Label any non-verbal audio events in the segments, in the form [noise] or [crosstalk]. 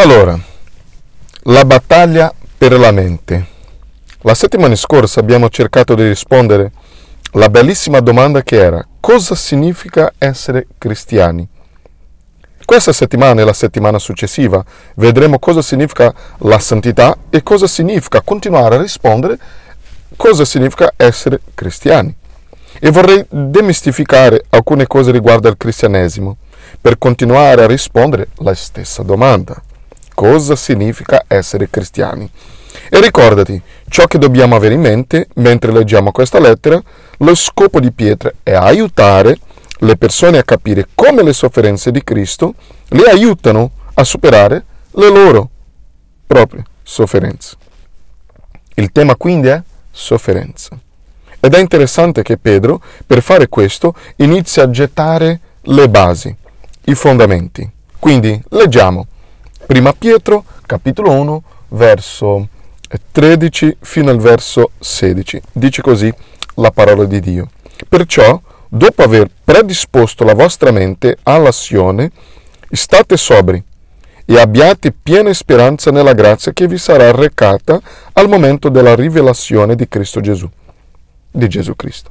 Allora, la battaglia per la mente. La settimana scorsa abbiamo cercato di rispondere alla bellissima domanda che era cosa significa essere cristiani? Questa settimana e la settimana successiva vedremo cosa significa la santità e cosa significa continuare a rispondere cosa significa essere cristiani. E vorrei demistificare alcune cose riguardo al cristianesimo per continuare a rispondere la stessa domanda. Cosa significa essere cristiani? E ricordati, ciò che dobbiamo avere in mente mentre leggiamo questa lettera, lo scopo di Pietro è aiutare le persone a capire come le sofferenze di Cristo le aiutano a superare le loro proprie sofferenze. Il tema quindi è sofferenza. Ed è interessante che Pedro, per fare questo, inizia a gettare le basi, i fondamenti. Quindi leggiamo. Prima Pietro, capitolo 1, verso 13 fino al verso 16. Dice così la parola di Dio. Perciò, dopo aver predisposto la vostra mente all'azione, state sobri e abbiate piena speranza nella grazia che vi sarà recata al momento della rivelazione di Cristo Gesù di Gesù Cristo.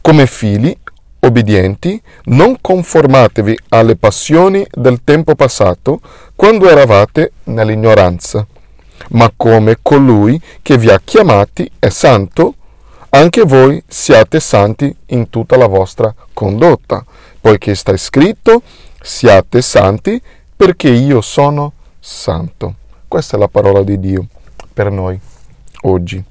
Come figli obbedienti, non conformatevi alle passioni del tempo passato, quando eravate nell'ignoranza, ma come colui che vi ha chiamati è santo, anche voi siate santi in tutta la vostra condotta, poiché sta scritto, siate santi perché io sono santo. Questa è la parola di Dio per noi oggi.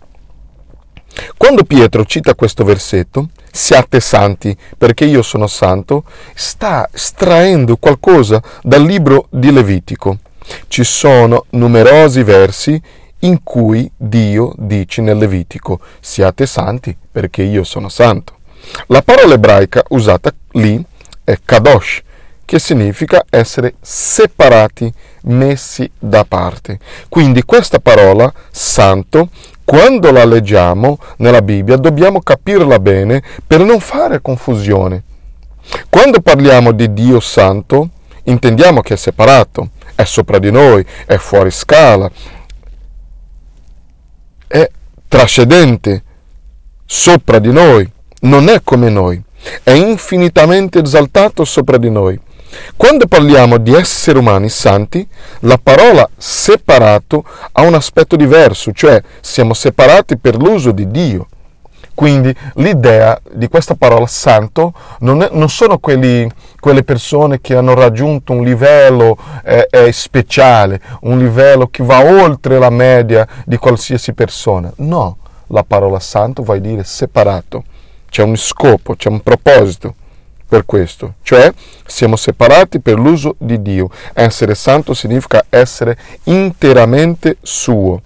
Quando Pietro cita questo versetto, siate santi perché io sono santo, sta estraendo qualcosa dal libro di Levitico. Ci sono numerosi versi in cui Dio dice nel Levitico, siate santi perché io sono santo. La parola ebraica usata lì è kadosh, che significa essere separati, messi da parte. Quindi questa parola santo quando la leggiamo nella Bibbia dobbiamo capirla bene per non fare confusione. Quando parliamo di Dio Santo, intendiamo che è separato, è sopra di noi, è fuori scala, è trascendente, sopra di noi, non è come noi, è infinitamente esaltato sopra di noi. Quando parliamo di esseri umani santi, la parola separato ha un aspetto diverso, cioè siamo separati per l'uso di Dio. Quindi l'idea di questa parola santo non, è, non sono quelli, quelle persone che hanno raggiunto un livello eh, eh, speciale, un livello che va oltre la media di qualsiasi persona. No, la parola santo vuol dire separato. C'è un scopo, c'è un proposito per questo, cioè siamo separati per l'uso di Dio. Essere santo significa essere interamente suo.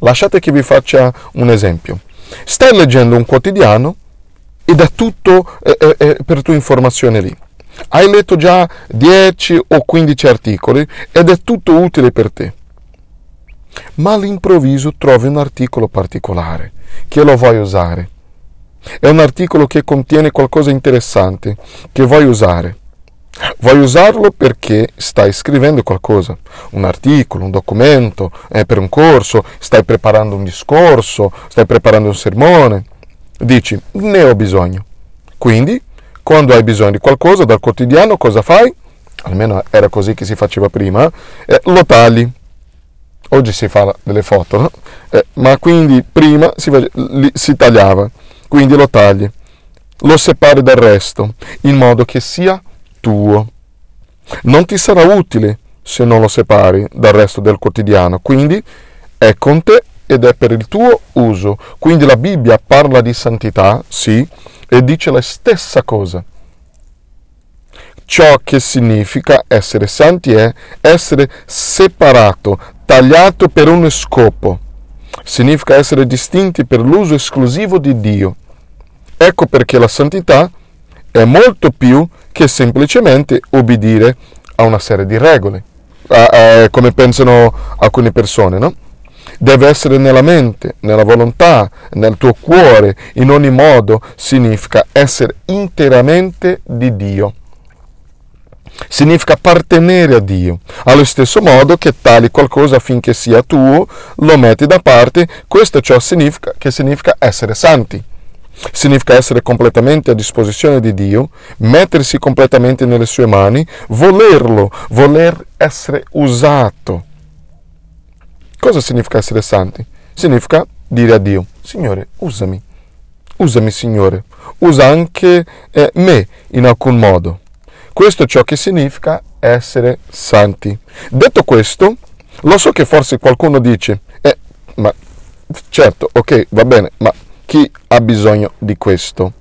Lasciate che vi faccia un esempio. Stai leggendo un quotidiano ed è tutto eh, eh, eh per tua informazione lì. Hai letto già 10 o 15 articoli ed è tutto utile per te. Ma all'improvviso trovi un articolo particolare che lo vuoi usare è un articolo che contiene qualcosa di interessante che vuoi usare. Vuoi usarlo perché stai scrivendo qualcosa, un articolo, un documento, è per un corso, stai preparando un discorso, stai preparando un sermone. Dici, ne ho bisogno. Quindi, quando hai bisogno di qualcosa dal quotidiano, cosa fai? Almeno era così che si faceva prima, eh, lo tagli. Oggi si fa delle foto, no? eh, ma quindi prima si, si tagliava quindi lo tagli, lo separi dal resto, in modo che sia tuo. Non ti sarà utile se non lo separi dal resto del quotidiano, quindi è con te ed è per il tuo uso. Quindi la Bibbia parla di santità, sì, e dice la stessa cosa. Ciò che significa essere santi è essere separato, tagliato per uno scopo. Significa essere distinti per l'uso esclusivo di Dio. Ecco perché la santità è molto più che semplicemente obbedire a una serie di regole, come pensano alcune persone, no? Deve essere nella mente, nella volontà, nel tuo cuore, in ogni modo significa essere interamente di Dio. significa appartenere a Dio. Allo stesso modo che tagli qualcosa affinché sia tuo, lo metti da parte, questo ciò significa, che significa essere santi. Significa essere completamente a disposizione di Dio, mettersi completamente nelle sue mani, volerlo, voler essere usato. Cosa significa essere santi? Significa dire a Dio, Signore, usami, usami Signore, usa anche eh, me in alcun modo. Questo è ciò che significa essere santi. Detto questo, lo so che forse qualcuno dice, eh, ma certo, ok, va bene, ma chi ha bisogno di questo?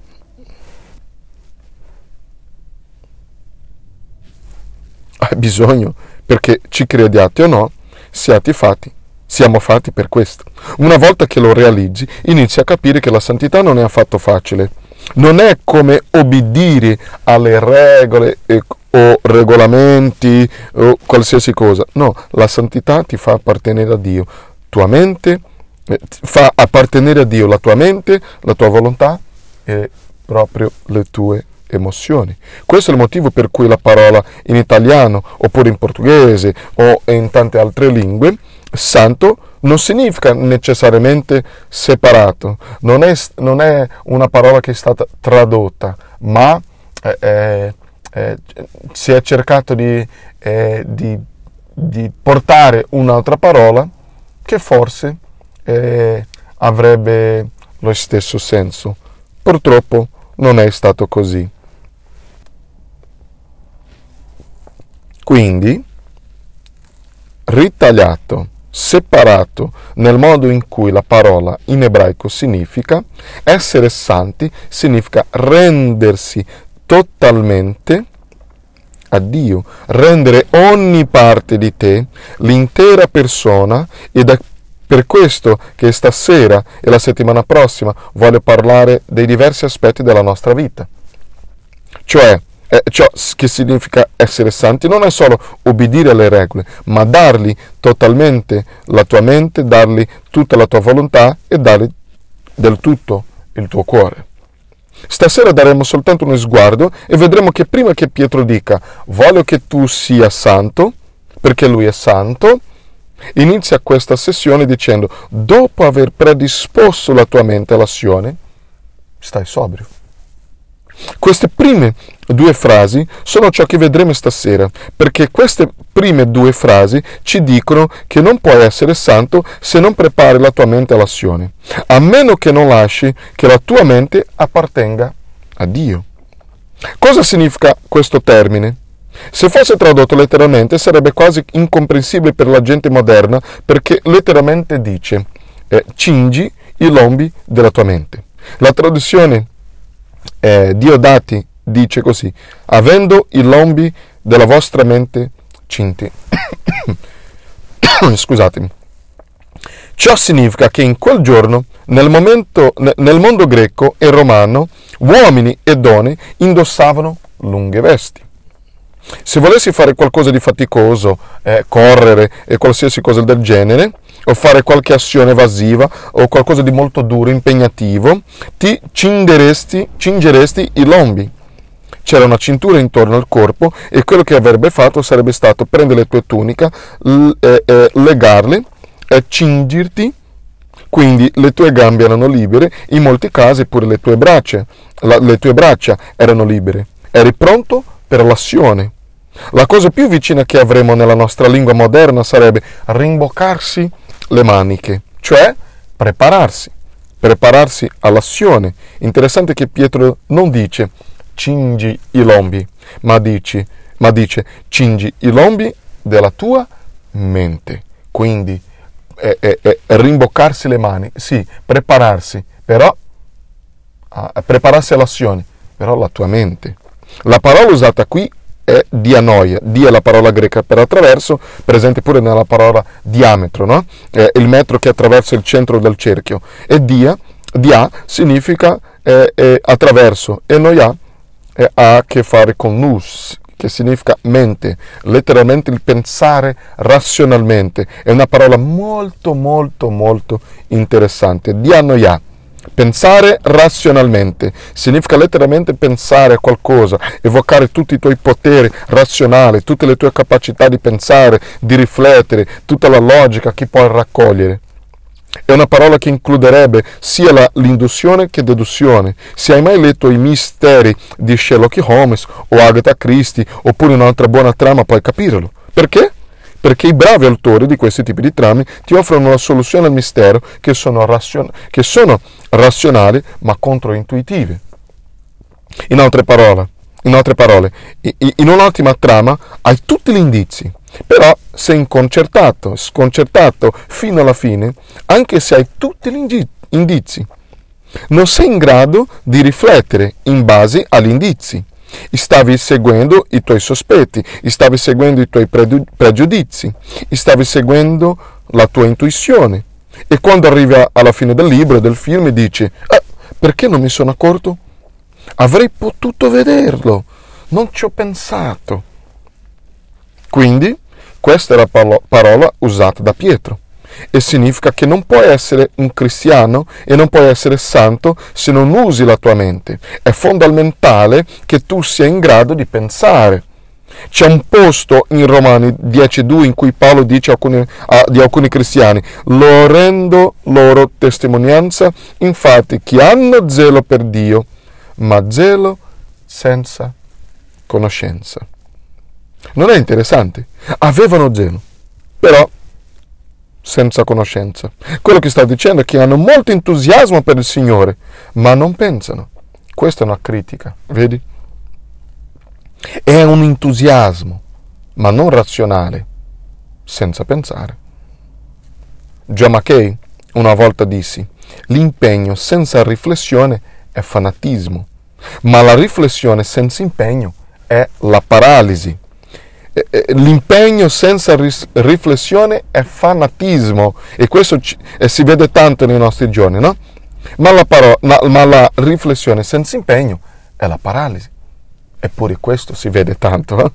Hai bisogno perché ci crediate o no, siate fatti siamo fatti per questo. Una volta che lo realizzi, inizi a capire che la santità non è affatto facile. Non è come obbedire alle regole o regolamenti o qualsiasi cosa. No, la santità ti fa appartenere a Dio. Tua mente eh, fa appartenere a Dio la tua mente, la tua volontà e proprio le tue emozioni. Questo è il motivo per cui la parola in italiano oppure in portoghese o in tante altre lingue santo non significa necessariamente separato, non è, non è una parola che è stata tradotta, ma eh, eh, eh si è cercato di, eh, di, di, portare un'altra parola che forse eh, avrebbe lo stesso senso. Purtroppo non è stato così. Quindi, ritagliato separato nel modo in cui la parola in ebraico significa, essere santi significa rendersi totalmente a Dio, rendere ogni parte di te, l'intera persona ed è per questo che stasera e la settimana prossima voglio parlare dei diversi aspetti della nostra vita. Cioè, eh, ciò che significa essere santi non è solo obbedire alle regole, ma dargli totalmente la tua mente, dargli tutta la tua volontà e dargli del tutto il tuo cuore. Stasera daremo soltanto uno sguardo e vedremo che prima che Pietro dica voglio che tu sia santo, perché lui è santo, inizia questa sessione dicendo dopo aver predisposto la tua mente all'azione, stai sobrio. Queste prime due frasi sono ciò che vedremo stasera, perché queste prime due frasi ci dicono che non puoi essere santo se non prepari la tua mente all'azione, a meno che non lasci che la tua mente appartenga a Dio. Cosa significa questo termine? Se fosse tradotto letteralmente sarebbe quasi incomprensibile per la gente moderna perché letteralmente dice eh, cingi i lombi della tua mente. La traduzione eh, Diodati dice così, avendo i lombi della vostra mente cinti. [coughs] Scusatemi. Ciò significa che in quel giorno, nel, momento, nel mondo greco e romano, uomini e donne indossavano lunghe vesti. Se volessi fare qualcosa di faticoso, eh, correre e qualsiasi cosa del genere, o fare qualche azione evasiva o qualcosa di molto duro, impegnativo, ti cingeresti, cingeresti i lombi. C'era una cintura intorno al corpo e quello che avrebbe fatto sarebbe stato prendere le tue tuniche, eh, eh, legarle, e cingirti, quindi le tue gambe erano libere, in molti casi pure le tue braccia, la, le tue braccia erano libere. Eri pronto per l'azione. La cosa più vicina che avremo nella nostra lingua moderna sarebbe rimboccarsi le maniche, cioè prepararsi, prepararsi all'azione. Interessante che Pietro non dice cingi i lombi, ma dice, ma dice cingi i lombi della tua mente. Quindi è, è, è rimboccarsi le mani, sì, prepararsi, però a, prepararsi all'azione, però la tua mente. La parola usata qui è dianoia. Dia è la parola greca per attraverso, presente pure nella parola diametro, no? È il metro che attraversa il centro del cerchio. E dia, dia significa eh, eh, attraverso e noia ha a che fare con nous, che significa mente, letteralmente il pensare razionalmente. È una parola molto molto molto interessante. Dianoia Pensare razionalmente significa letteralmente pensare a qualcosa, evocare tutti i tuoi poteri razionali, tutte le tue capacità di pensare, di riflettere, tutta la logica che puoi raccogliere. È una parola che includerebbe sia la, l'induzione che deduzione. Se hai mai letto i misteri di Sherlock Holmes o Agatha Christie oppure un'altra buona trama puoi capirlo. Perché? Perché i bravi autori di questi tipi di trame ti offrono una soluzione al mistero che sono, ration- che sono razionali ma controintuitive. In altre parole, in, altre parole, in un'ottima trama hai tutti gli indizi, però sei inconcertato, sconcertato fino alla fine, anche se hai tutti gli indizi. Non sei in grado di riflettere in base agli indizi. Stavi seguendo i tuoi sospetti, stavi seguendo i tuoi pregiudizi, stavi seguendo la tua intuizione. E quando arrivi alla fine del libro, del film, dici, eh, perché non mi sono accorto? Avrei potuto vederlo, non ci ho pensato. Quindi, questa è la parola usata da Pietro e significa che non puoi essere un cristiano e non puoi essere santo se non usi la tua mente. È fondamentale che tu sia in grado di pensare. C'è un posto in Romani 10.2 in cui Paolo dice alcuni, a, di alcuni cristiani, lo rendo loro testimonianza, infatti, che hanno zelo per Dio, ma zelo senza conoscenza. Non è interessante? Avevano zelo, però senza conoscenza. Quello che sta dicendo è che hanno molto entusiasmo per il Signore, ma non pensano. Questa è una critica, vedi? È un entusiasmo, ma non razionale, senza pensare. John Mackay una volta dissi, l'impegno senza riflessione è fanatismo, ma la riflessione senza impegno è la paralisi. L'impegno senza riflessione è fanatismo e questo si vede tanto nei nostri giorni, no? Ma la, parola, ma la riflessione senza impegno è la paralisi. Eppure questo si vede tanto. Eh?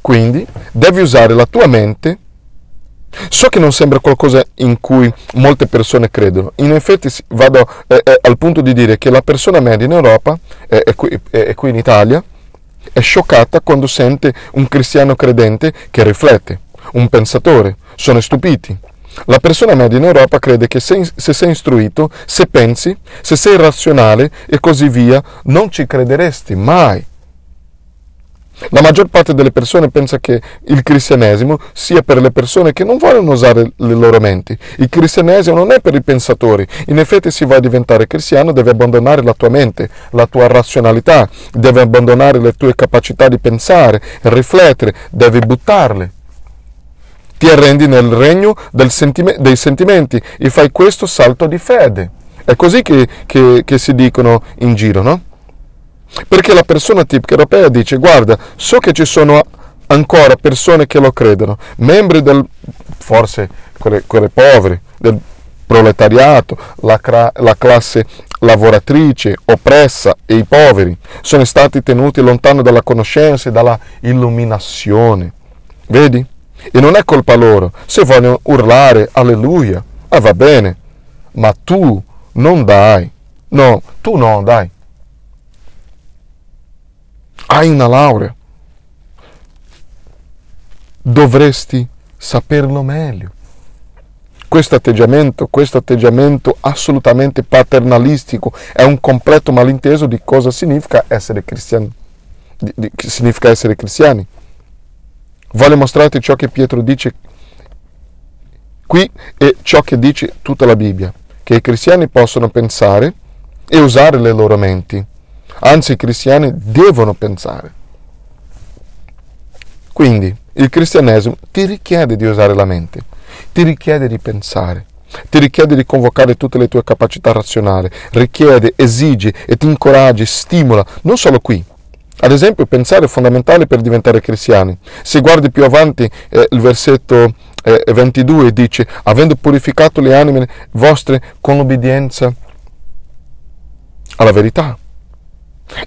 Quindi devi usare la tua mente. So che non sembra qualcosa in cui molte persone credono. In effetti vado eh, eh, al punto di dire che la persona media in Europa e eh, qui, eh, qui in Italia è scioccata quando sente un cristiano credente che riflette, un pensatore. Sono stupiti. La persona media in Europa crede che se, se, sei istruito, se pensi, se sei razionale e così via, non ci crederesti mai. La maggior parte delle persone pensa che il cristianesimo sia per le persone che non vogliono usare le loro menti. Il cristianesimo non è per i pensatori. In effetti, se vuoi diventare cristiano, devi abbandonare la tua mente, la tua razionalità, devi abbandonare le tue capacità di pensare, riflettere, devi buttarle. Ti arrendi nel regno sentime- dei sentimenti e fai questo salto di fede. È così che, che, che si dicono in giro, no? Perché la persona tipica europea dice, guarda, so che ci sono ancora persone che lo credono, membri del, forse quelle, quelle povere, del proletariato, la, la, classe lavoratrice, oppressa e i poveri sono stati tenuti lontano dalla conoscenza e dalla illuminazione. Vedi? E non è colpa loro. Se vogliono urlare alleluia, ah, va bene, ma tu non dai. No, tu non dai hai una laurea. Dovresti saperlo meglio. Questo atteggiamento, questo atteggiamento assolutamente paternalistico è un completo malinteso di cosa significa essere cristiani. Di, di, significa essere cristiani. Voglio mostrarti ciò che Pietro dice qui e ciò che dice tutta la Bibbia, che i cristiani possono pensare e usare le loro menti Anzi, i cristiani devono pensare. Quindi il cristianesimo ti richiede di usare la mente, ti richiede di pensare, ti richiede di convocare tutte le tue capacità razionali, richiede, esige e ti incoraggia, stimola, non solo qui. Ad esempio, pensare è fondamentale per diventare cristiani. Se guardi più avanti eh, il versetto eh, 22 dice, avendo purificato le anime vostre con l'obbedienza alla verità.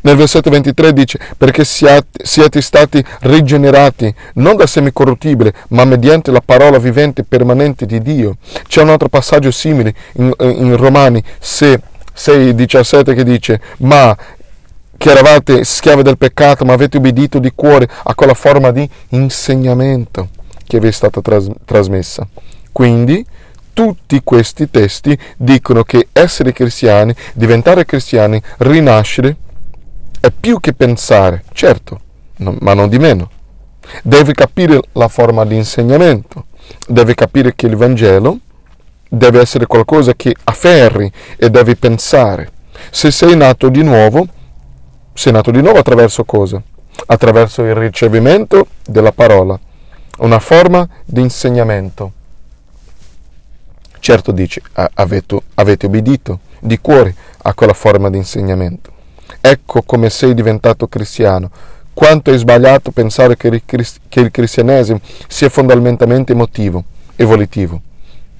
Nel versetto 23 dice, perché siate, siate stati rigenerati non da semi corruttibile, ma mediante la parola vivente e permanente di Dio. C'è un altro passaggio simile in, in Romani 6, 6, 17 che dice, ma che eravate schiavi del peccato, ma avete ubbidito di cuore a quella forma di insegnamento che vi è stata tras- trasmessa. Quindi tutti questi testi dicono che essere cristiani, diventare cristiani, rinascere, è più che pensare, certo, no, ma non di meno. Deve capire la forma di insegnamento, deve capire che il Vangelo deve essere qualcosa che afferri e devi pensare. Se sei nato di nuovo, sei nato di nuovo attraverso cosa? Attraverso il ricevimento della parola, una forma di insegnamento. Certo dice, avete, avete obbedito di cuore a quella forma di insegnamento. Ecco come sei diventato cristiano. Quanto è sbagliato pensare che il, cristianesimo sia fondamentalmente emotivo e volitivo.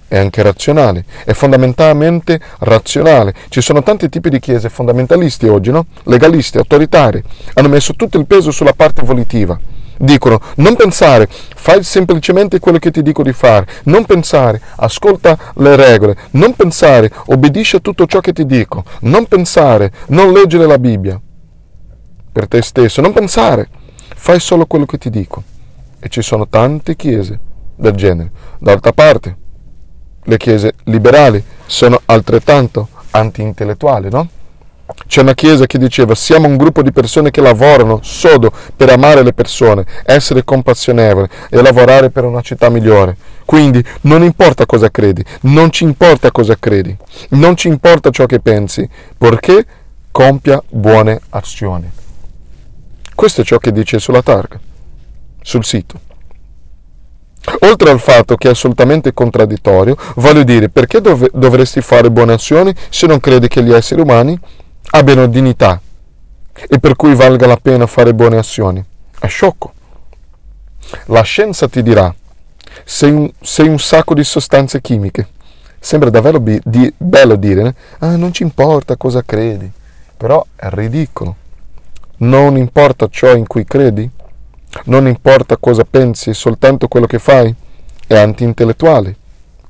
È anche razionale, è fondamentalmente razionale. Ci sono tanti tipi di chiese fondamentalisti oggi, no? Legalisti, autoritari. Hanno messo tutto il peso sulla parte volitiva dicono non pensare, fai semplicemente quello che ti dico di fare, non pensare, ascolta le regole, non pensare, obbedisci a tutto ciò che ti dico, non pensare, non leggere la Bibbia per te stesso, non pensare, fai solo quello che ti dico. E ci sono tante chiese del genere. D'altra parte, le chiese liberali sono altrettanto anti-intellettuali, no? C'è una chiesa che diceva siamo un gruppo di persone che lavorano sodo per amare le persone, essere compassionevoli e lavorare per una città migliore. Quindi non importa cosa credi, non ci importa cosa credi, non ci importa ciò che pensi, perché compia buone azioni. Questo è ciò che dice sulla targa, sul sito. Oltre al fatto che è assolutamente contraddittorio, voglio dire, perché dov- dovresti fare buone azioni se non credi che gli esseri umani abbiano dignità e per cui valga la pena fare buone azioni. È sciocco. La scienza ti dirà, sei un, sei un sacco di sostanze chimiche. Sembra davvero bi- di, bello dire, ah, non ci importa cosa credi, però è ridicolo. Non importa ciò in cui credi, non importa cosa pensi, soltanto quello che fai. È anti-intellettuale,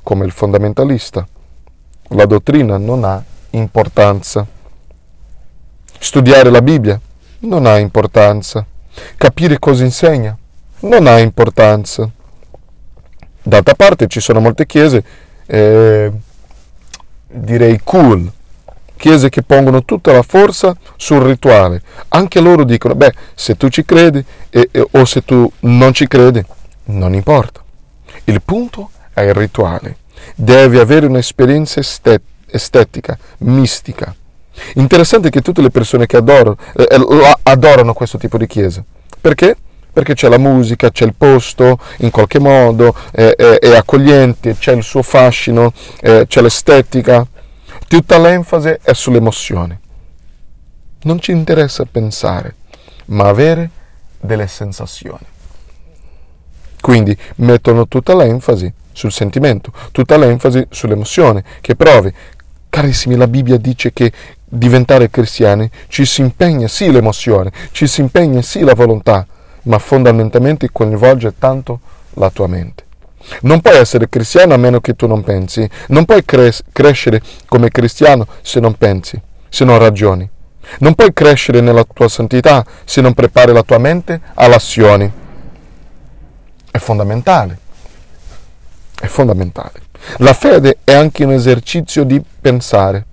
come il fondamentalista. La dottrina non ha importanza. Studiare la Bibbia non ha importanza. Capire cosa insegna non ha importanza. D'altra parte ci sono molte chiese, eh, direi cool, chiese che pongono tutta la forza sul rituale. Anche loro dicono, beh, se tu ci credi e, e, o se tu non ci credi, non importa. Il punto è il rituale. Devi avere un'esperienza estetica, mistica. Interessante che tutte le persone che adorano, eh, eh adorano questo tipo di chiesa. Perché? Perché c'è la musica, c'è il posto, in qualche modo, è, è, è accogliente, c'è il suo fascino, eh, c'è l'estetica. Tutta l'enfasi è sull'emozione. Non ci interessa pensare, ma avere delle sensazioni. Quindi mettono tutta l'enfasi sul sentimento, tutta l'enfasi sull'emozione che provi. Carissimi, la Bibbia dice che diventare cristiani ci si impegna sì l'emozione, ci si impegna sì la volontà, ma fondamentalmente coinvolge tanto la tua mente. Non puoi essere cristiano a meno che tu non pensi, non puoi cres- crescere come cristiano se non pensi, se non ragioni. Non puoi crescere nella tua santità se non prepari la tua mente all'azione. È fondamentale. È fondamentale. La fede è anche un esercizio di pensare.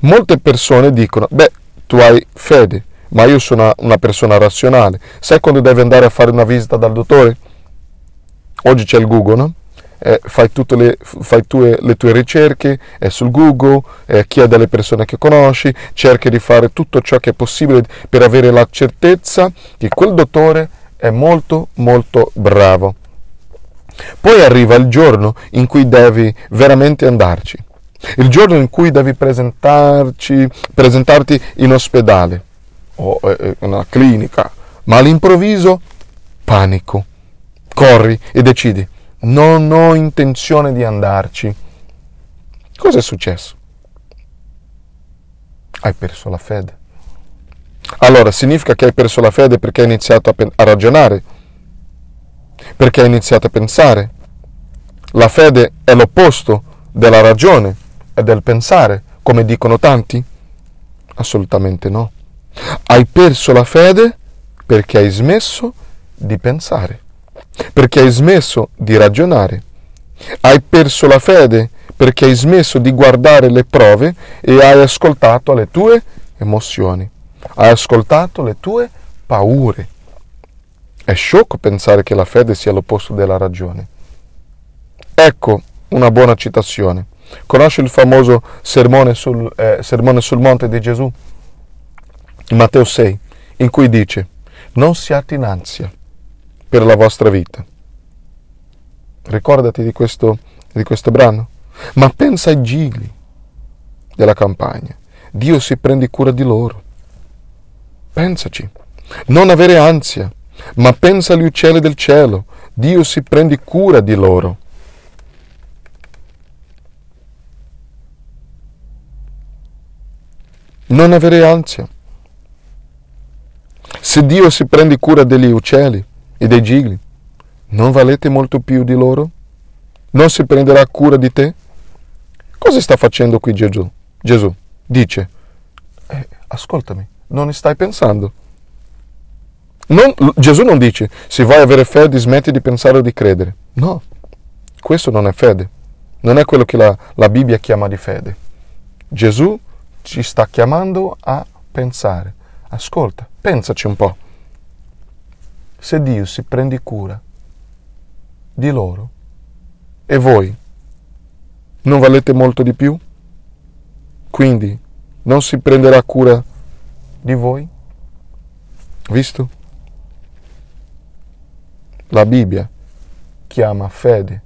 Molte persone dicono, beh, tu hai fede, ma io sono una persona razionale. Sai quando devi andare a fare una visita dal dottore? Oggi c'è il Google, no? Eh, fai le, fai tue, le tue ricerche eh, sul Google, eh, chiedi alle persone che conosci, cerchi di fare tutto ciò che è possibile per avere la certezza che quel dottore è molto molto bravo. Poi arriva il giorno in cui devi veramente andarci il giorno in cui devi presentarti in ospedale o in eh, una clinica, ma all'improvviso panico, corri e decidi, non ho intenzione di andarci. Cosa è successo? Hai perso la fede. Allora significa che hai perso la fede perché hai iniziato a, pen- a ragionare, perché hai iniziato a pensare. La fede è l'opposto della ragione e del pensare, come dicono tanti? Assolutamente no. Hai perso la fede perché hai smesso di pensare, perché hai smesso di ragionare. Hai perso la fede perché hai smesso di guardare le prove e hai ascoltato le tue emozioni, hai ascoltato le tue paure. È sciocco pensare che la fede sia l'opposto della ragione. Ecco una buona citazione. Conosci il famoso sermone sul, eh, sermone sul monte di Gesù? Matteo 6, in cui dice, non siate in ansia per la vostra vita. Ricordati di questo, di questo brano? Ma pensa ai gigli della campagna. Dio si prende cura di loro. Pensaci. Non avere ansia, ma pensa agli uccelli del cielo. Dio si prende cura di loro. Non avere ansia. Se Dio si prende cura degli uccelli e dei gigli, non valete molto più di loro? Non si prenderà cura di te? Cosa sta facendo qui Gesù? Gesù dice, eh, ascoltami, non ne stai pensando. Non, Gesù non dice, se vuoi avere fede smetti di pensare o di credere. No, questo non è fede. Non è quello che la, la Bibbia chiama di fede. Gesù ci sta chiamando a pensare. Ascolta, pensaci un po'. Se Dio si prende cura di loro e voi non valete molto di più? Quindi non si prenderà cura di voi? Visto? La Bibbia chiama fede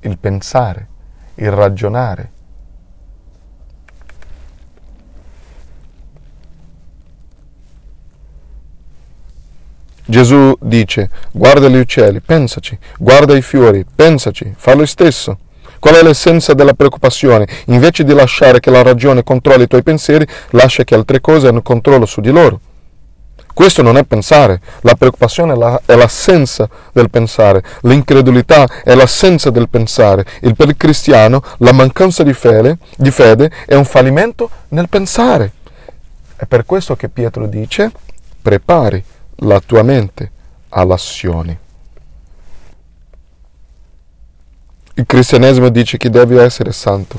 il pensare, il ragionare, Gesù dice, guarda gli uccelli, pensaci, guarda i fiori, pensaci, fa lo stesso. Qual è l'essenza della preoccupazione? Invece di lasciare che la ragione controlli i tuoi pensieri, lascia che altre cose hanno controllo su di loro. Questo non è pensare, la preoccupazione è l'assenza del pensare, l'incredulità è l'assenza del pensare. Il per il cristiano la mancanza di fede, di fede è un fallimento nel pensare. È per questo che Pietro dice, prepari la tua mente all'azione. Il cristianesimo dice che devi essere santo,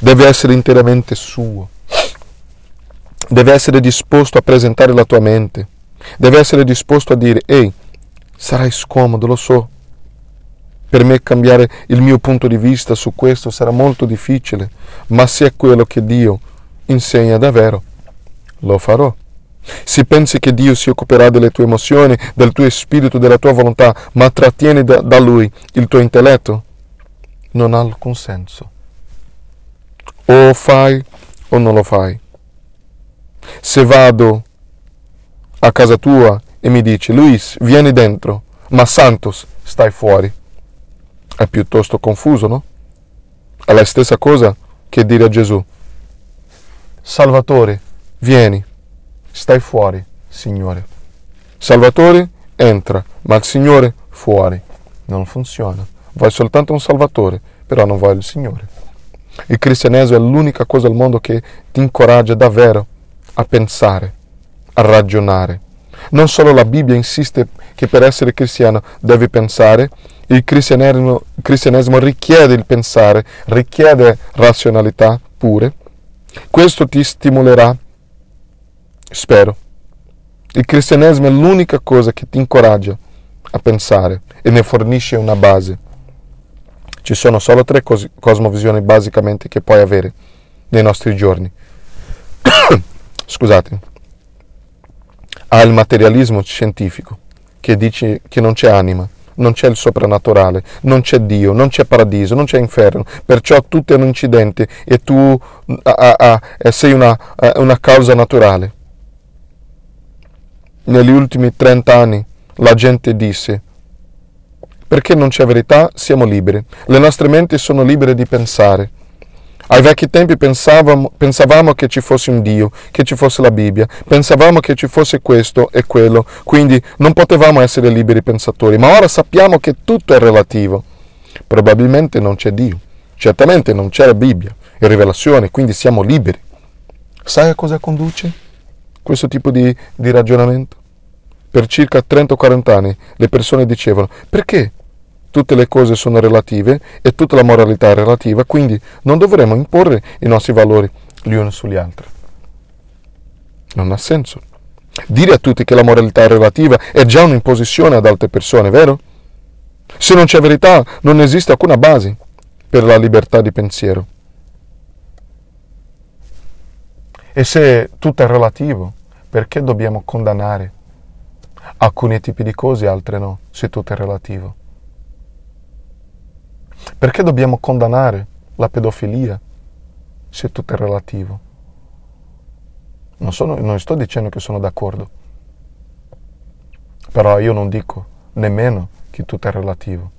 deve essere interamente suo, deve essere disposto a presentare la tua mente, deve essere disposto a dire, ehi, sarai scomodo, lo so, per me cambiare il mio punto di vista su questo sarà molto difficile, ma se è quello che Dio insegna davvero, lo farò. Se pensi che Dio si occuperà delle tue emozioni, del tuo spirito, della tua volontà, ma trattieni da, da Lui il tuo intelletto, non ha alcun senso. O fai o non lo fai. Se vado a casa tua e mi dici, Luis, vieni dentro, ma Santos, stai fuori. È piuttosto confuso, no? È la stessa cosa che dire a Gesù, Salvatore, vieni stai fuori, Signore. Salvatore entra, ma il Signore fuori. Non funziona. Vuoi soltanto un Salvatore, però non vuoi il Signore. Il cristianesimo è l'unica cosa al mondo che ti incoraggia davvero a pensare, a ragionare. Non solo la Bibbia insiste che per essere cristiano devi pensare, il cristianesimo, il cristianesimo richiede il pensare, richiede razionalità pure. Questo ti stimolerà Spero. Il cristianesimo è l'unica cosa che ti incoraggia a pensare e ne fornisce una base. Ci sono solo tre cos- cosmovisioni basicamente che puoi avere nei nostri giorni. [coughs] Scusate. Ha il materialismo scientifico che dice che non c'è anima, non c'è il soprannaturale, non c'è Dio, non c'è paradiso, non c'è inferno, perciò tutto è un incidente e tu a, a, a, sei una, una causa naturale negli ultimi 30 anni la gente disse perché non c'è verità siamo liberi, le nostre menti sono libere di pensare. Ai vecchi tempi pensavamo, pensavamo, che ci fosse un Dio, che ci fosse la Bibbia, pensavamo che ci fosse questo e quello, quindi non potevamo essere liberi pensatori, ma ora sappiamo che tutto è relativo. Probabilmente non c'è Dio, certamente non c'è la Bibbia e rivelazione, quindi siamo liberi. Sai a cosa conduce questo tipo di, di ragionamento? Per circa 30-40 anni le persone dicevano perché tutte le cose sono relative e tutta la moralità è relativa, quindi non dovremmo imporre i nostri valori gli uni sugli altri. Non ha senso. Dire a tutti che la moralità è relativa è già un'imposizione ad altre persone, vero? Se non c'è verità, non esiste alcuna base per la libertà di pensiero. E se tutto è relativo, perché dobbiamo condannare alcuni tipi di cose e altre no, se tutto è relativo? Perché dobbiamo condannare la pedofilia se tutto è relativo? Non, sono, non sto dicendo che sono d'accordo, però io non dico nemmeno che tutto è relativo.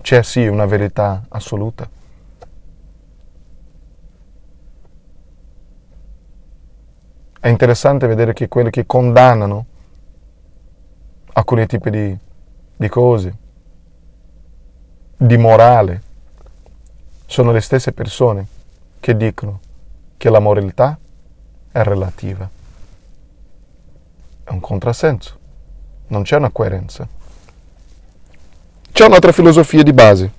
C'è sì una verità assoluta. È interessante vedere che quelli che condannano alcuni tipi di, di cose, di morale, sono le stesse persone che dicono che la moralità è relativa. È un contrassenso, non c'è una coerenza. C'è un'altra filosofia di base,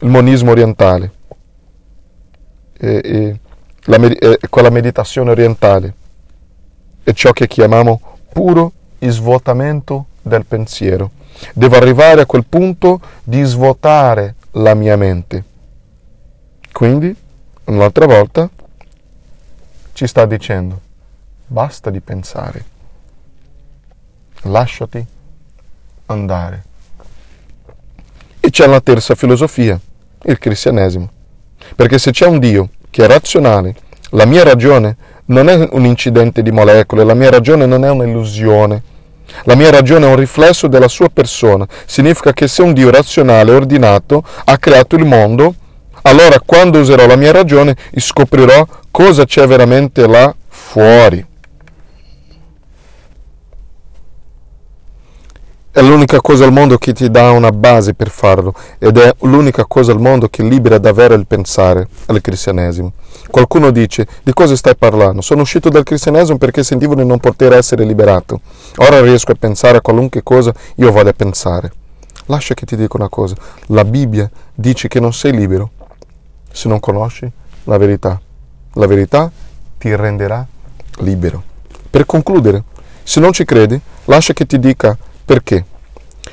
il monismo orientale, e, e la, e quella meditazione orientale, è ciò che chiamiamo puro svuotamento del pensiero. Devo arrivare a quel punto di svuotare la mia mente. Quindi, un'altra volta, ci sta dicendo, basta di pensare, lasciati andare. E c'è la terza filosofia, il cristianesimo. Perché se c'è un Dio che è razionale, la mia ragione non è un incidente di molecole, la mia ragione non è un'illusione, la mia ragione è un riflesso della sua persona. Significa che se un Dio razionale, ordinato, ha creato il mondo, allora quando userò la mia ragione scoprirò cosa c'è veramente là fuori. È l'unica cosa al mondo che ti dà una base per farlo ed è l'unica cosa al mondo che libera davvero il pensare, il cristianesimo. Qualcuno dice, di cosa stai parlando? Sono uscito dal cristianesimo perché sentivo di non poter essere liberato. Ora riesco a pensare a qualunque cosa io voglia pensare. Lascia che ti dica una cosa, la Bibbia dice che non sei libero se non conosci la verità. La verità ti renderà libero. Per concludere, se non ci credi, lascia che ti dica perché?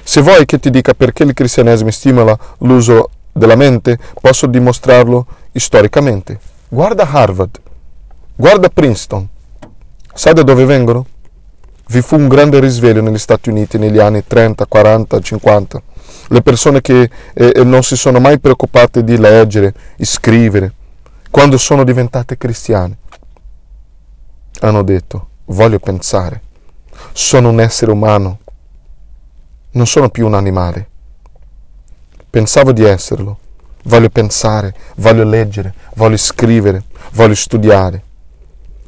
Se vuoi che ti dica perché il cristianesimo stimola l'uso della mente, posso dimostrarlo storicamente. Guarda Harvard, guarda Princeton. Sai da dove vengono? Vi fu un grande risveglio negli Stati Uniti negli anni 30, 40, 50. Le persone che eh, eh, non si sono mai preoccupate di leggere, scrivere, quando sono diventate cristiane, hanno detto, voglio pensare, sono un essere umano, non sono più un animale. Pensavo di esserlo. Voglio pensare, voglio leggere, voglio scrivere, voglio studiare.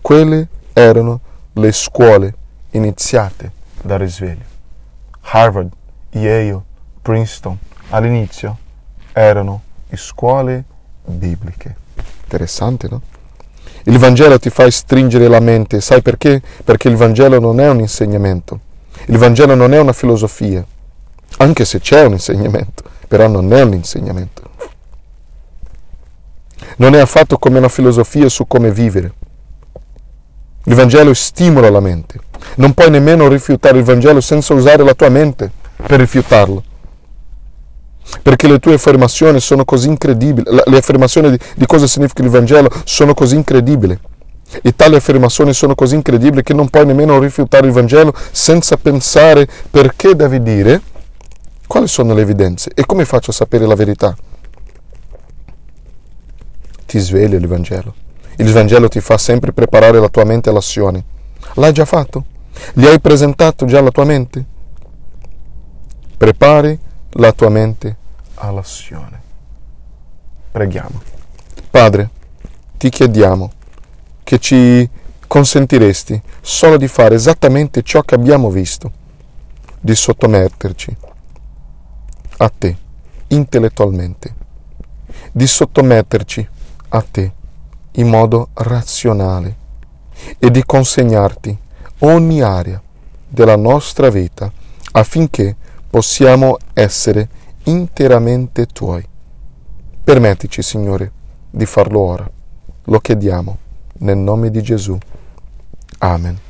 Quelle erano le scuole iniziate dal risveglio. Harvard, Yale, Princeton, all'inizio erano scuole bibliche. Interessante, no? Il Vangelo ti fa stringere la mente, sai perché? Perché il Vangelo non è un insegnamento, il Vangelo non è una filosofia, anche se c'è un insegnamento, però non è un insegnamento. Non è affatto come una filosofia su come vivere. Il Vangelo stimola la mente. Non puoi nemmeno rifiutare il Vangelo senza usare la tua mente per rifiutarlo. Perché le tue affermazioni sono così incredibili, le affermazioni di, di cosa significa il Vangelo sono così incredibili. E tali affermazioni sono così incredibili che non puoi nemmeno rifiutare il Vangelo senza pensare perché devi dire quali sono le evidenze e come faccio a sapere la verità? Ti sveglia il Vangelo. Il Vangelo ti fa sempre preparare la tua mente all'azione. L'hai già fatto? Gli hai presentato già la tua mente? Prepari la tua mente all'azione. Preghiamo. Padre, ti chiediamo che ci consentiresti solo di fare esattamente ciò che abbiamo visto, di sottometterci a te intellettualmente, di sottometterci a te in modo razionale e di consegnarti ogni area della nostra vita affinché possiamo essere interamente tuoi. Permettici, Signore, di farlo ora. Lo chiediamo nel nome di Gesù. Amen.